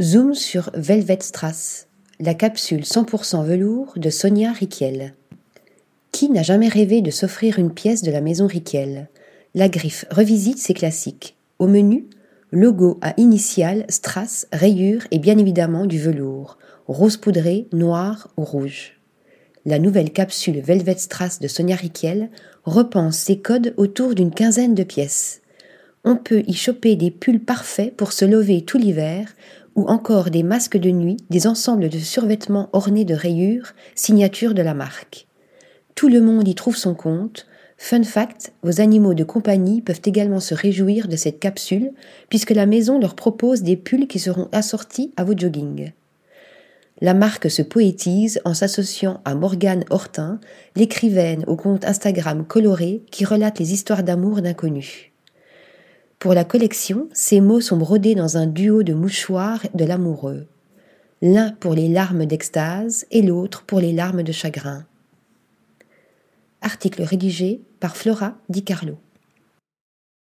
Zoom sur Velvet Strass, la capsule 100% velours de Sonia Riquel. Qui n'a jamais rêvé de s'offrir une pièce de la maison Riquel? La griffe revisite ses classiques. Au menu, logo à initiales, strass, rayures et bien évidemment du velours, rose poudré, noir ou rouge. La nouvelle capsule Velvet Strass de Sonia Riquel repense ses codes autour d'une quinzaine de pièces. On peut y choper des pulls parfaits pour se lever tout l'hiver ou encore des masques de nuit, des ensembles de survêtements ornés de rayures, signature de la marque. Tout le monde y trouve son compte. Fun fact, vos animaux de compagnie peuvent également se réjouir de cette capsule, puisque la maison leur propose des pulls qui seront assortis à vos joggings. La marque se poétise en s'associant à Morgane Hortin, l'écrivaine au compte Instagram coloré qui relate les histoires d'amour d'inconnus. Pour la collection, ces mots sont brodés dans un duo de mouchoirs de l'amoureux, l'un pour les larmes d'extase et l'autre pour les larmes de chagrin. Article rédigé par Flora Di Carlo.